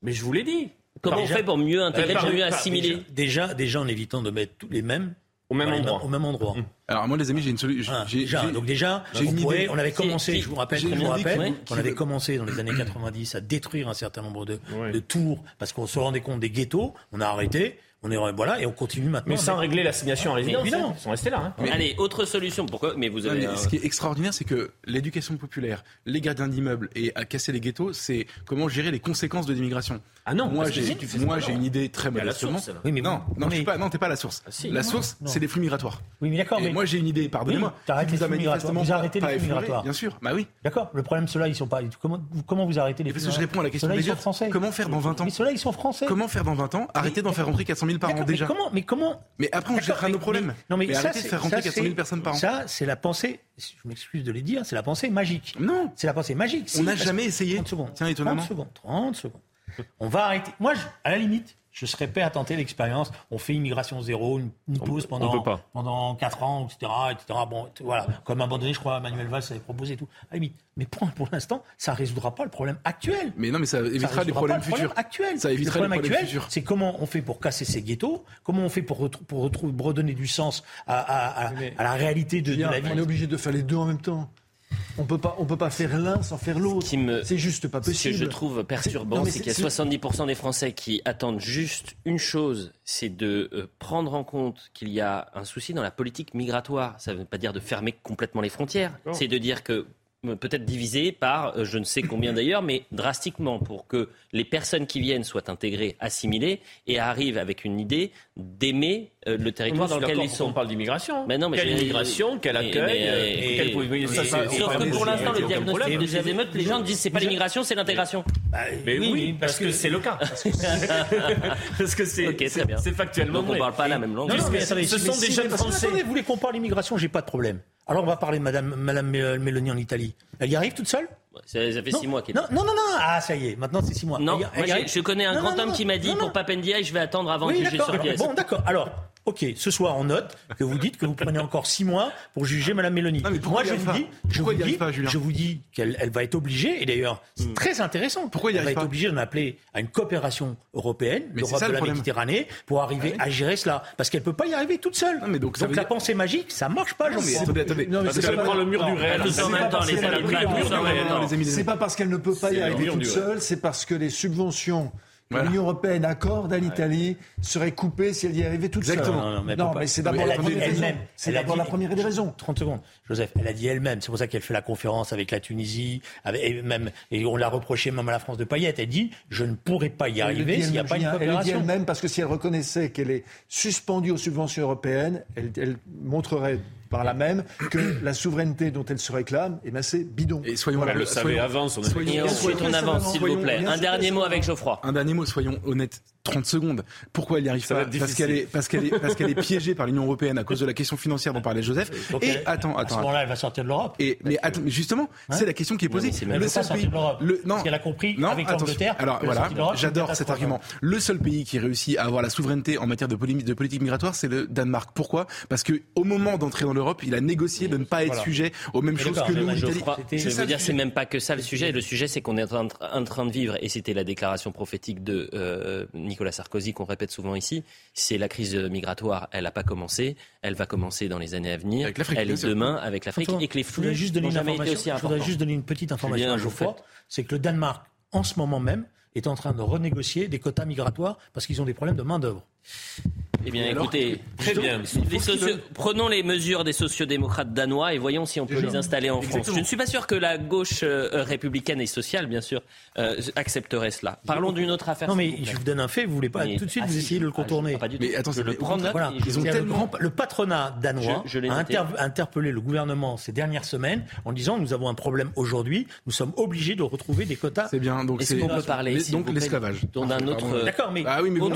Mais je vous l'ai dit. Comment on fait pour mieux intégrer, pour mieux assimiler déjà, déjà en évitant de mettre tous les mêmes Au même endroit. Au même endroit. Alors moi les amis, j'ai une solution. Ah, donc déjà, une idée. On avait commencé, je vous rappelle, je vous rappelle, on avait commencé dans les années *clears throat* 90 à détruire un certain nombre de, de tours parce qu'on se rendait compte des ghettos. On a arrêté. On est voilà et on continue maintenant. Mais sans régler l'assignation à résidence. Évidemment, ils sont restés là. Hein. Allez, autre solution. Pourquoi Mais vous avez. Ce qui est extraordinaire, c'est que l'éducation populaire, les gardiens d'immeubles et à casser les ghettos, c'est comment gérer les conséquences de l'immigration. Ah non. Moi, j'ai moi j'ai une idée très modestement. Oui, mais non, non, mais... pas, non, t'es pas la source. Ah, la source, c'est les flux migratoires. Oui, mais d'accord. Mais moi, j'ai une idée. Pardonnez-moi. Oui, arrêtez les flux migratoires. Vous arrêtez les flux migratoires. Bien sûr. Bah oui. D'accord. Le problème, ceux-là, ils sont pas. Comment, comment vous arrêtez les flux Parce que je réponds à la question des français. Comment faire dans 20 ans Mais ceux-là, ils sont français. Comment faire dans 20 ans Arrêtez d'en faire rentrer 400 000 par an déjà. Mais comment Mais après, on gérera nos problèmes. Non, mais arrêtez de faire rentrer 400 000 personnes par an. Ça, c'est la pensée. Je m'excuse de les dire. C'est la pensée magique. Non. C'est la pensée magique. On n'a jamais essayé. 30 secondes. Tiens, étonnamment. 30 secondes. 30 secondes. On va arrêter. Moi, à la limite, je serais prêt à tenter l'expérience. On fait immigration zéro, une pause pendant, pendant 4 ans, etc., etc. Bon, voilà. Comme abandonné, je crois, Manuel Valls avait proposé tout. Mais pour, pour l'instant, ça ne résoudra pas le problème actuel. Mais non, mais ça évitera les problèmes futurs. Actuel. Ça évitera le problème les problèmes futurs. C'est comment on fait pour casser ces ghettos, comment on fait pour, pour, pour redonner du sens à, à, à, à la réalité de, de la vie. On est obligé de faire les deux en même temps. On peut pas, on peut pas faire l'un sans faire l'autre. C'est juste pas possible. Ce que je trouve perturbant, c'est qu'il y a 70% des Français qui attendent juste une chose, c'est de euh, prendre en compte qu'il y a un souci dans la politique migratoire. Ça ne veut pas dire de fermer complètement les frontières. C'est de dire que peut-être divisé par euh, je ne sais combien d'ailleurs, mais drastiquement pour que les personnes qui viennent soient intégrées, assimilées et arrivent avec une idée d'aimer euh, le territoire dans lequel ils sont. On parle d'immigration. Mais non, mais quelle immigration, quel accueil, quel Sauf que pour l'instant, le diagnostic des émeutes, les gens disent c'est pas l'immigration, c'est l'intégration. Bah, mais oui, *laughs* parce que c'est le cas. *laughs* Parce que c'est c'est factuellement. Donc on parle pas la même langue. Ce sont des jeunes Français. Vous voulez qu'on parle d'immigration, j'ai pas de problème. Alors on va parler de Madame, Madame Mélanie en Italie. Elle y arrive toute seule? Ça, fait six mois qu'elle non, non, non, non, ah ça y est, maintenant c'est six mois. Non, je connais un grand homme qui m'a dit pour Papendia, je vais attendre avant oui, de juger sur pièce. Bon, d'accord. Alors, ok, ce soir on note que vous dites que vous prenez encore six mois pour juger Madame Mélanie. Moi je vous, dis, je vous dis, je vous dis, qu'elle elle va être obligée, et d'ailleurs c'est hmm. très intéressant. Pourquoi elle va être obligée d'en appeler à une coopération européenne, l'Europe de la Méditerranée, pour arriver ah à gérer cela, parce qu'elle peut pas y arriver toute seule. mais donc, la pensée magique, ça marche pas. Non, mais attendez, attendez. parce qu'elle prend le mur du réel. C'est pas parce qu'elle ne peut pas y arriver toute seule, c'est parce que les subventions que l'Union européenne accorde à l'Italie seraient coupées si elle y arrivait toute seule. Non, mais, c'est d'abord la première raison. C'est d'abord la première des raisons. 30 secondes. Joseph, elle a dit elle-même, c'est pour ça qu'elle fait la conférence avec la Tunisie, avec, et, même, et on l'a reproché même à la France de Payette. Elle dit Je ne pourrai pas y arriver s'il n'y a pas une coopération. Elle dit elle-même parce que si elle reconnaissait qu'elle est suspendue aux subventions européennes, elle, elle montrerait par là même que la souveraineté dont elle se réclame, eh ben, c'est bidon. Et soyons elle le savait avant. Son et ensuite on avance, s'il vous plaît. Un dernier mot avec Geoffroy. Un dernier mot, soyons honnêtes. 30 secondes. Pourquoi elle n'y arrive pas Parce qu'elle est, parce qu'elle est, parce qu'elle est *laughs* piégée par l'Union européenne à cause de la question financière dont parlait Joseph. et attends, attends. À ce moment-là, elle va sortir de l'Europe. Et mais attends, mais justement, hein c'est la question qui est posée. le seul pays, le, non, parce qu'elle a compris non, avec l'Angleterre. Alors voilà, j'adore cet argument. Le seul pays qui réussit à avoir la souveraineté en matière de, de politique migratoire, c'est le Danemark. Pourquoi? Parce que au moment d'entrer dans l'Europe, il a négocié de ne pas être sujet aux mêmes choses que nous. Je veux dire, c'est même pas que ça le sujet. Le sujet, c'est qu'on est en train de vivre, et c'était la déclaration prophétique de euh, Nicolas Sarkozy qu'on répète souvent ici, c'est la crise migratoire. Elle n'a pas commencé, elle va commencer dans les années à venir. elle est demain avec l'Afrique et que les flux juste donner jamais été aussi Je voudrais juste donner une petite information à Geoffroy, c'est que le Danemark, en ce moment même, est en train de renégocier des quotas migratoires parce qu'ils ont des problèmes de main-d'œuvre. Eh bien, écoutez, très bien. Prenons les mesures des sociodémocrates danois et voyons si on peut les installer en France. Je ne suis pas sûr que la gauche euh, républicaine et sociale, bien sûr, euh, accepterait cela. Parlons d'une autre affaire. Non, mais je vous donne un fait, vous voulez pas tout de suite, vous essayez de le contourner. pas du tout. Mais attends, le prendre. Voilà. Ils ont tellement... le, patronat danois a interpellé le gouvernement ces dernières semaines en disant nous avons un problème aujourd'hui, nous sommes obligés de retrouver des quotas. C'est bien. Donc, est-ce qu'on peut parler donc l'esclavage. D'un ah, autre. D'accord, mais. Ah oui, mais vous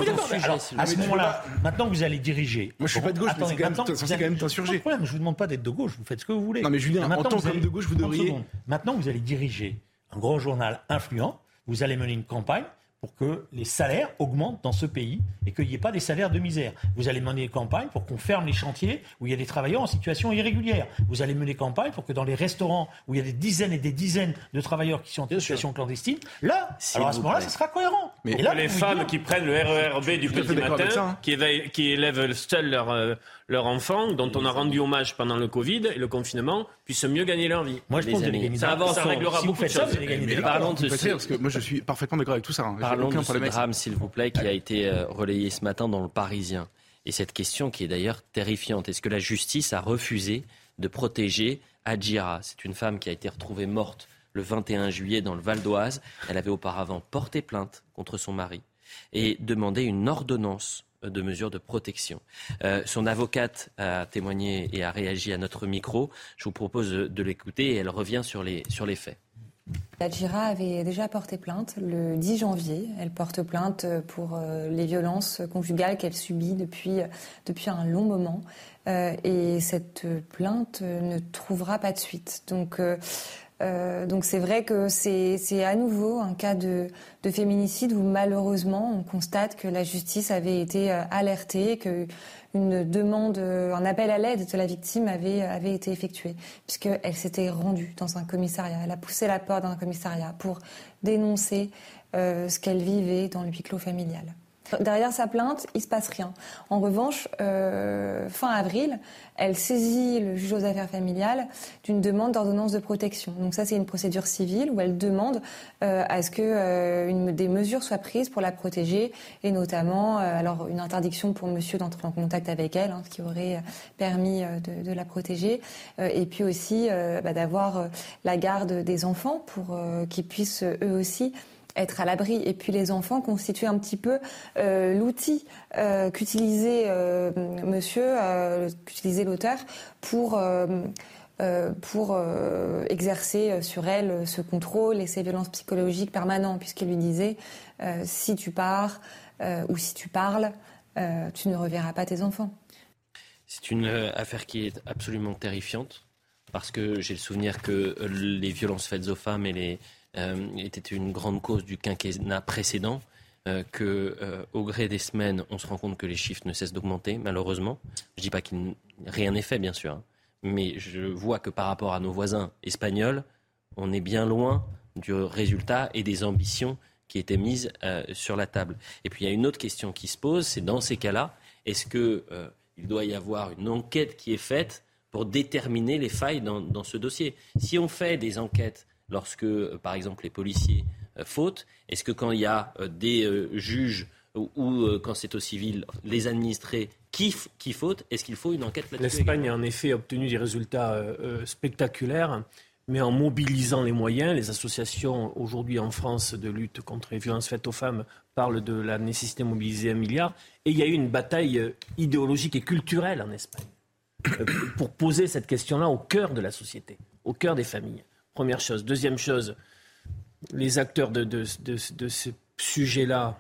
à ce moment-là, maintenant que vous allez diriger. Moi, je suis pas de gauche, mais c'est quand même t'insurger. Pas de je vous demande pas d'être de gauche, vous faites ce que vous voulez. Non, mais Julien, en tant que de gauche, vous devriez. Maintenant, vous allez diriger un grand journal influent, vous allez mener une campagne pour que les salaires augmentent dans ce pays et qu'il n'y ait pas des salaires de misère. Vous allez mener campagne pour qu'on ferme les chantiers où il y a des travailleurs en situation irrégulière. Vous allez mener campagne pour que dans les restaurants où il y a des dizaines et des dizaines de travailleurs qui sont en situation clandestine, là, alors à ce moment-là, ça sera cohérent. Mais et là, les femmes qui prennent le RERB du petit matin, hein. qui, élèvent, qui élèvent seul leur, euh, leur enfant, dont on a rendu hommage pendant le Covid et le confinement, puissent mieux gagner leur vie. Moi, je pense que ça, avance, ça réglera si beaucoup de choses. Parlons de ce... parce que moi, je suis parfaitement d'accord avec tout ça. Hein. Parlons de ce drame, s'il vous plaît, qui a été euh, relayé ce matin dans le Parisien. Et cette question qui est d'ailleurs terrifiante. Est-ce que la justice a refusé de protéger Adjira? C'est une femme qui a été retrouvée morte le 21 juillet dans le Val d'Oise. Elle avait auparavant porté plainte contre son mari et demandé une ordonnance de mesures de protection. Euh, son avocate a témoigné et a réagi à notre micro. Je vous propose de l'écouter et elle revient sur les, sur les faits. Adjira avait déjà porté plainte le 10 janvier. Elle porte plainte pour euh, les violences conjugales qu'elle subit depuis, depuis un long moment. Euh, et cette plainte ne trouvera pas de suite. Donc, donc c'est vrai que c'est à nouveau un cas de, féminicide où malheureusement on constate que la justice avait été euh, alertée, qu'une demande, euh, un appel à l'aide de la victime avait, avait été effectué, puisqu'elle s'était rendue dans un commissariat. Elle a poussé la porte d'un commissariat pour dénoncer ce qu'elle vivait dans le huis clos familial. Derrière sa plainte, il se passe rien. En revanche, euh, fin avril, elle saisit le juge aux affaires familiales d'une demande d'ordonnance de protection. Donc ça, c'est une procédure civile où elle demande euh, à ce que euh, des mesures soient prises pour la protéger, et notamment, alors une interdiction pour Monsieur d'entrer en contact avec elle, hein, ce qui aurait permis de, de, la protéger, et puis aussi bah, d'avoir la garde des enfants pour qu'ils puissent eux aussi être à l'abri. Et puis les enfants constituent un petit peu euh, l'outil euh, qu'utilisait euh, monsieur, qu'utilisait l'auteur pour... pour exercer sur elle ce contrôle et ces violences psychologiques permanentes, puisqu'il lui disait si tu pars ou si tu parles, tu ne reverras pas tes enfants. C'est une affaire qui est absolument terrifiante, parce que j'ai le souvenir que les violences faites aux femmes et les, était une grande cause du quinquennat précédent. Euh, que euh, au gré des semaines, on se rend compte que les chiffres ne cessent d'augmenter, malheureusement. Je ne dis pas qu'il rien n'est fait, bien sûr, hein. mais je vois que par rapport à nos voisins espagnols, on est bien loin du résultat et des ambitions qui étaient mises sur la table. Et puis il y a une autre question qui se pose, c'est dans ces cas-là, est-ce qu'il doit y avoir une enquête qui est faite pour déterminer les failles dans ce dossier? Si on fait des enquêtes lorsque, euh, par exemple, les policiers euh, fautent Est-ce que quand il y a euh, des juges ou, quand c'est au civil, les administrés qui, qui fautent, est-ce qu'il faut une enquête là-dessus L'Espagne a en effet obtenu des résultats spectaculaires, mais en mobilisant les moyens. Les associations aujourd'hui en France de lutte contre les violences faites aux femmes parlent de la nécessité de mobiliser un milliard. Et il y a eu une bataille idéologique et culturelle en Espagne pour poser cette question-là au cœur de la société, au cœur des familles. Première chose. Deuxième chose, les acteurs de, de, ce sujet-là,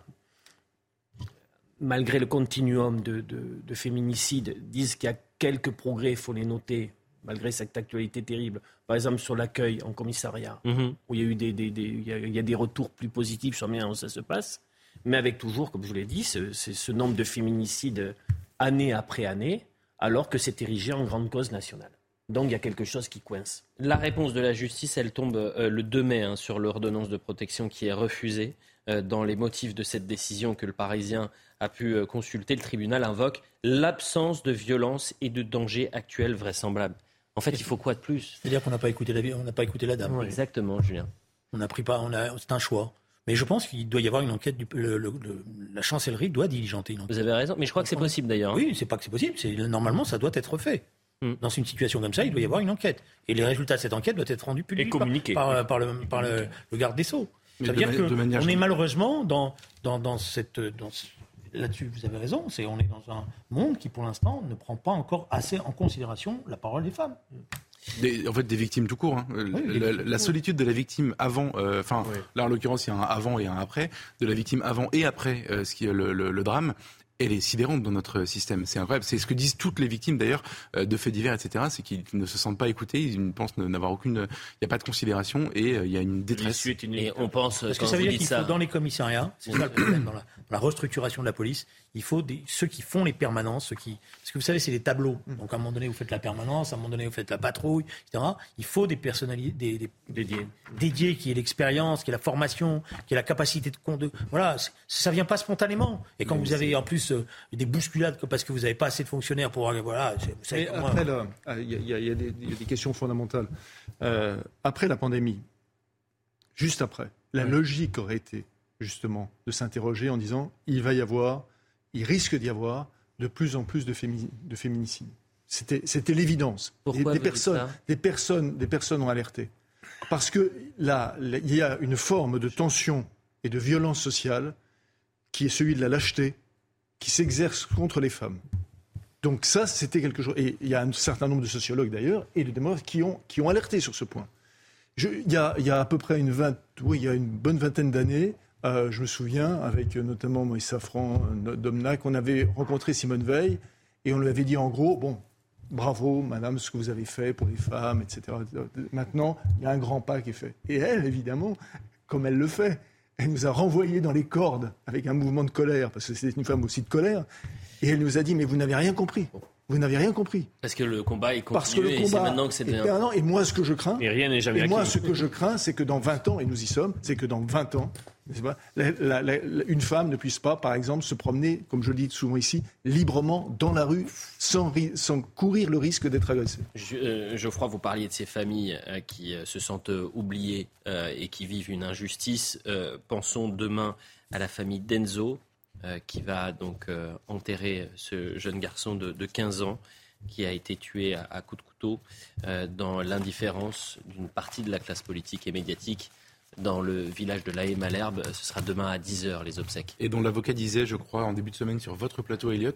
malgré le continuum de, féminicide, disent qu'il y a quelques progrès, il faut les noter, malgré cette actualité terrible. Par exemple, sur l'accueil en commissariat, mhm. où il y a eu des, il y a, des retours plus positifs sur bien où ça se passe, mais avec toujours, comme je vous l'ai dit, ce, ce nombre de féminicides année après année, alors que c'est érigé en grande cause nationale. Donc il y a quelque chose qui coince. La réponse de la justice, elle tombe euh, le 2 mai hein, sur l'ordonnance de protection qui est refusée. Euh, dans les motifs de cette décision que le Parisien a pu euh, consulter, le tribunal invoque l'absence de violence et de danger actuel vraisemblable. En fait, il faut quoi de plus? C'est-à-dire qu'on n'a pas écouté la, on n'a pas écouté la dame. exactement, Julien. On n'a pris pas, on a, c'est un choix. Mais je pense qu'il doit y avoir une enquête. Du, la chancellerie doit diligenter une enquête. Vous avez raison, mais je crois que c'est possible d'ailleurs. Oui, c'est pas que c'est possible. C'est normalement ça doit être fait. Mm. Dans une situation comme ça, il doit y avoir une enquête. Et les résultats de cette enquête doivent être rendus publics par, par, le, par le, garde des Sceaux. Qu'on est malheureusement dans, dans, dans cette... Dans, Là-dessus, vous avez raison, c'est on est dans un monde qui, pour l'instant, ne prend pas encore assez en considération la parole des femmes. en fait, des victimes tout court. Hein. la, solitude de la victime avant, euh, enfin, là en l'occurrence, il y a un avant et un après, de la victime avant et après euh, ce qui est le, le drame, elle est sidérante dans notre système. C'est incroyable. C'est ce que disent toutes les victimes d'ailleurs euh, de faits divers, etc. C'est qu'ils ne se sentent pas écoutés, ils pensent n'avoir aucune, il n'y a pas de considération et euh, il y a une détresse. Et on pense parce que ça veut dire qu'il faut dans les commissariats, c'est ça le problème dans la, restructuration de la police, il faut des, ceux qui font les permanences, ceux qui, parce que vous savez, c'est des tableaux. Mm. Donc à un moment donné, vous faites la permanence, à un moment donné, vous faites la patrouille, etc. Il faut des personnalités, des, dédiés, dédiés, qui aient l'expérience, qui aient la formation, qui aient la capacité de, de voilà, ça vient pas spontanément. Et quand vous avez en plus euh, des bousculades parce que vous n'avez pas assez de fonctionnaires pour, voilà, vous savez après, il y, a des questions fondamentales. Euh, après la pandémie, juste après, la logique aurait été justement de s'interroger en disant il va y avoir, il risque d'y avoir de plus en plus de, de féminicides. C'était l'évidence. Des, personnes, des, personnes, des personnes ont alerté. Parce que là, il y a une forme de tension et de violence sociale qui est celui de la lâcheté qui s'exerce contre les femmes. Donc ça, c'était quelque chose. Et il y a un certain nombre de sociologues d'ailleurs et de démographes qui ont, qui ont alerté sur ce point. il, y a, il, y a, à peu près une, vingt, oui, il y a une bonne vingtaine d'années, euh, je me souviens, avec notamment Moïse Safran, Domnac, on avait rencontré Simone Veil et on lui avait dit en gros, bon, bravo, madame, ce que vous avez fait pour les femmes, etc. Maintenant, il y a un grand pas qui est fait. Et elle, évidemment, comme elle le fait, elle nous a renvoyés dans les cordes avec un mouvement de colère, parce que c'est une femme aussi de colère, et elle nous a dit, mais vous n'avez rien compris. Vous n'avez rien compris. Parce que le combat est continué. Parce que le combat et maintenant que c'est Et moi, ce que je crains, et rien n'est jamais et moi, ce que je crains, c'est que dans 20 ans, et nous y sommes, c'est que dans 20 ans, pas, une femme ne puisse pas, par exemple, se promener, comme je le dis souvent ici, librement dans la rue, sans, sans courir le risque d'être agressée. Euh, Geoffroy, vous parliez de ces familles euh, qui euh, se sentent oubliées et qui vivent une injustice. pensons demain à la famille Denzo, qui va donc euh, enterrer ce jeune garçon de, 15 ans qui a été tué à, coups de couteau euh, dans l'indifférence d'une partie de la classe politique et médiatique dans le village de La Haye-Malherbe. Ce sera demain à 10h, les obsèques. Et dont l'avocat disait, je crois, en début de semaine sur votre plateau, Elliot,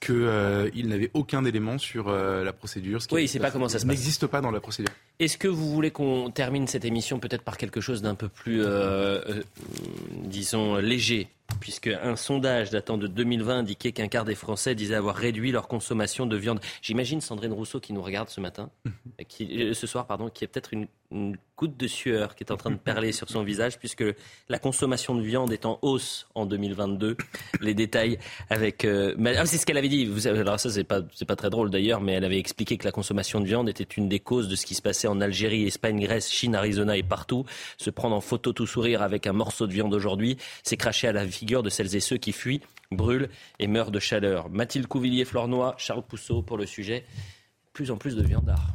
qu'il n'avait aucun élément sur la procédure. oui, il ne sait pas comment ça se passe. n'existe pas dans la procédure. Est-ce que vous voulez qu'on termine cette émission peut-être par quelque chose d'un peu plus, disons, léger? Puisque un sondage datant de 2020 indiquait qu'un quart des Français disaient avoir réduit leur consommation de viande. J'imagine Sandrine Rousseau qui nous regarde ce matin, *laughs* qui, euh, ce soir, pardon, qui a peut-être une, une, goutte de sueur qui est en train de perler sur son visage, puisque la consommation de viande est en hausse en 2022. Les détails avec, euh, ah, c'est ce qu'elle avait dit. Vous alors ça c'est pas c'est pas très drôle d'ailleurs, mais elle avait expliqué que la consommation de viande était une des causes de ce qui se passait en Algérie, Espagne, Grèce, Chine, Arizona et partout. Se prendre en photo tout sourire avec un morceau de viande aujourd'hui, c'est cracher à la de celles et ceux qui fuient, brûlent et meurent de chaleur. Mathilde Couvillier-Flornois, Charles Pousseau pour le sujet. Plus en plus de viandards.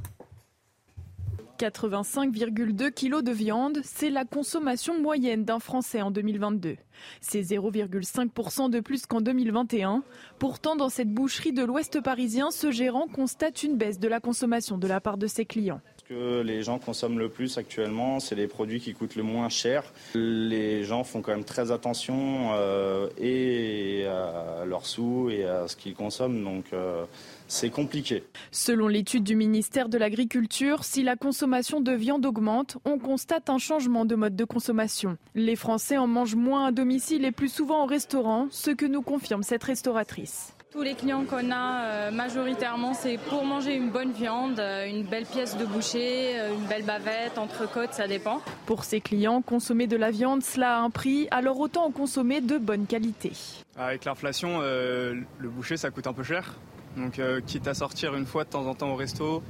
85,2 kg de viande, c'est la consommation moyenne d'un Français en 2022. C'est 0,5% de plus qu'en 2021. Pourtant, dans cette boucherie de l'Ouest parisien, ce gérant constate une baisse de la consommation de la part de ses clients que les gens consomment le plus actuellement, c'est les produits qui coûtent le moins cher. Les gens font quand même très attention euh, et à leurs sous et à ce qu'ils consomment, donc euh, c'est compliqué. Selon l'étude du ministère de l'Agriculture, si la consommation de viande augmente, on constate un changement de mode de consommation. Les Français en mangent moins à domicile et plus souvent au restaurant, ce que nous confirme cette restauratrice. Tous les clients qu'on a euh, majoritairement, c'est pour manger une bonne viande, euh, une belle pièce de boucher, euh, une belle bavette, entrecôte, ça dépend. Pour ces clients, consommer de la viande, cela a un prix, alors autant en consommer de bonne qualité. Avec l'inflation, le boucher, ça coûte un peu cher. Donc quitte à sortir une fois de temps en temps au resto,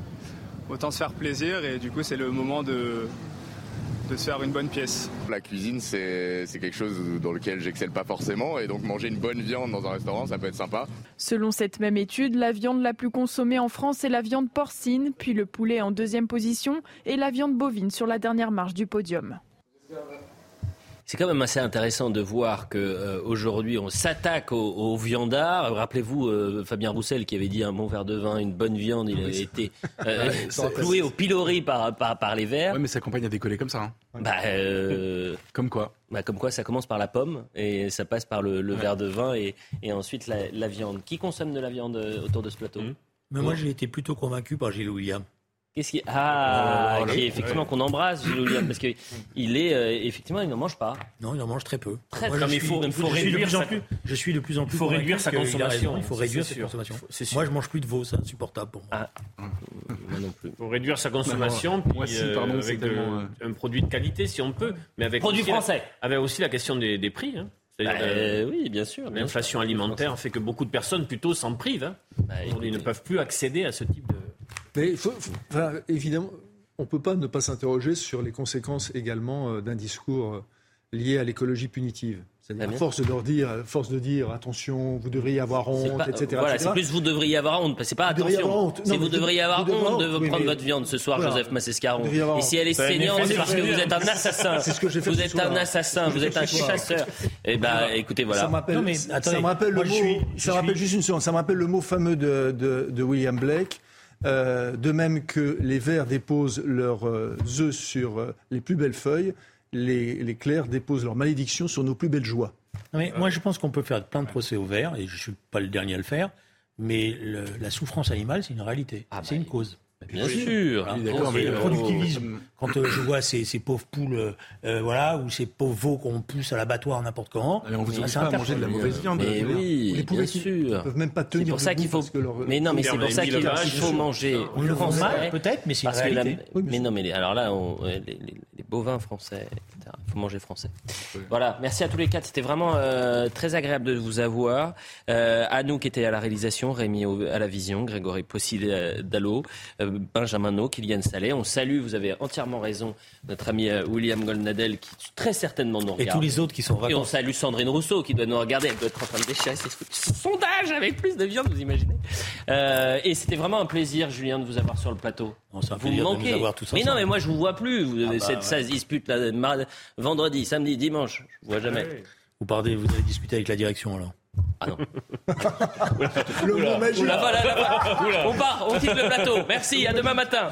autant se faire plaisir et du coup c'est le moment de, de se faire une bonne pièce. La cuisine, c'est quelque chose dans lequel j'excelle pas forcément et donc manger une bonne viande dans un restaurant, ça peut être sympa. Selon cette même étude, la viande la plus consommée en France est la viande porcine, puis le poulet en deuxième position et la viande bovine sur la dernière marche du podium. C'est quand même assez intéressant de voir que euh, aujourd'hui on s'attaque aux, viandards. Rappelez-vous euh, Fabien Roussel qui avait dit un bon verre de vin, une bonne viande, il avait été euh, *laughs* cloué au pilori par, par, les verres. Oui, mais sa compagne a décollé comme ça. Hein. Bah, comme quoi bah, Comme quoi ça commence par la pomme et ça passe par le, verre de vin et, et ensuite la, viande. Qui consomme de la viande autour de ce plateau? Mmh. Mais moi j'ai été plutôt convaincu par Gilles William. Qu'est-ce qui ah qui est effectivement qu'on embrasse Julien parce que *clears throat* il est euh, effectivement il n'en mange pas. Non, il en mange très peu. Très, Moi, il faut, il faut réduire sa... plus, je suis de plus en plus. Il faut réduire sa consommation. Il faut réduire sa consommation. Moi, je mange plus de veau, c'est insupportable pour moi. Ah. moi non plus. Il faut réduire sa consommation. puis, moi aussi, pardon, euh, avec de, un produit de qualité si on peut, mais avec produit français. avec aussi la question des, des prix. Hein. Bah, euh, oui, bien sûr. L'inflation alimentaire fait que beaucoup de personnes plutôt s'en privent. Hein. Bah, ils ne peuvent plus accéder à ce type de. Mais évidemment, on ne peut pas ne pas s'interroger sur les conséquences également euh, d'un discours euh, lié à l'écologie punitive. C'est-à-dire, à force de leur dire, force de dire, attention, vous devriez avoir honte, etc. Voilà, c'est plus vous devriez avoir honte. C'est pas attention. C'est vous devriez avoir honte de prendre votre viande ce soir, Joseph Massescaron. Et si elle est saignante, c'est parce que vous êtes un assassin. C'est ce que j'ai fait. Vous êtes un assassin, vous êtes un chasseur. Eh ben, écoutez, voilà. Ça m'appelle, ça me rappelle le mot, ça rappelle juste une seconde, ça me rappelle le mot fameux de William Blake. Euh, de même que les vers déposent leurs euh, œufs sur euh, les plus belles feuilles, les, les clercs déposent leur malédiction sur nos plus belles joies. mais moi, je pense qu'on peut faire plein de procès au vert, et je ne suis pas le dernier à le faire, mais la souffrance animale, c'est une réalité, ah c'est bah, une cause. Bien sûr. le productivisme. Quand euh, je vois ces, pauvres poules, euh, euh, voilà, ou ces pauvres veaux qu'on pousse à l'abattoir n'importe quand. on vous dit pas à manger de la mauvaise viande. Mais oui, bien sûr. Ils ne peuvent même pas tenir. C'est pour ça qu'il faut. Mais non, mais c'est pour ça qu'il faut manger français. Peut-être, mais c'est une réalité. Mais non, mais alors là, les bovins français, etc. Il faut manger français. Voilà. Merci à tous les quatre. C'était vraiment très agréable de vous avoir. À nous qui était à la réalisation, Rémi à la vision, Grégory Possil Dallo, Benjamin No, Kylian Salé. On salue. Vous avez entièrement raison, notre ami euh, William Goldnadel, qui très certainement nous regarde. Et tous les autres qui sont vraiment. Et on salue Sandrine Rousseau, qui doit nous regarder. Elle doit être en train de déchirer ses sondage avec plus de viande, vous imaginez. Euh, et c'était vraiment un plaisir, Julien, de vous avoir sur le plateau. nous avoir tous Mais non, mais moi, je vous vois plus. Vous, ah cette, ça se dispute vendredi, samedi, dimanche. Je vous vois jamais. Vous parlez, vous allez discuter avec la direction alors ah non. *laughs* le mot magique. On part, on quitte le plateau. Merci, à demain matin.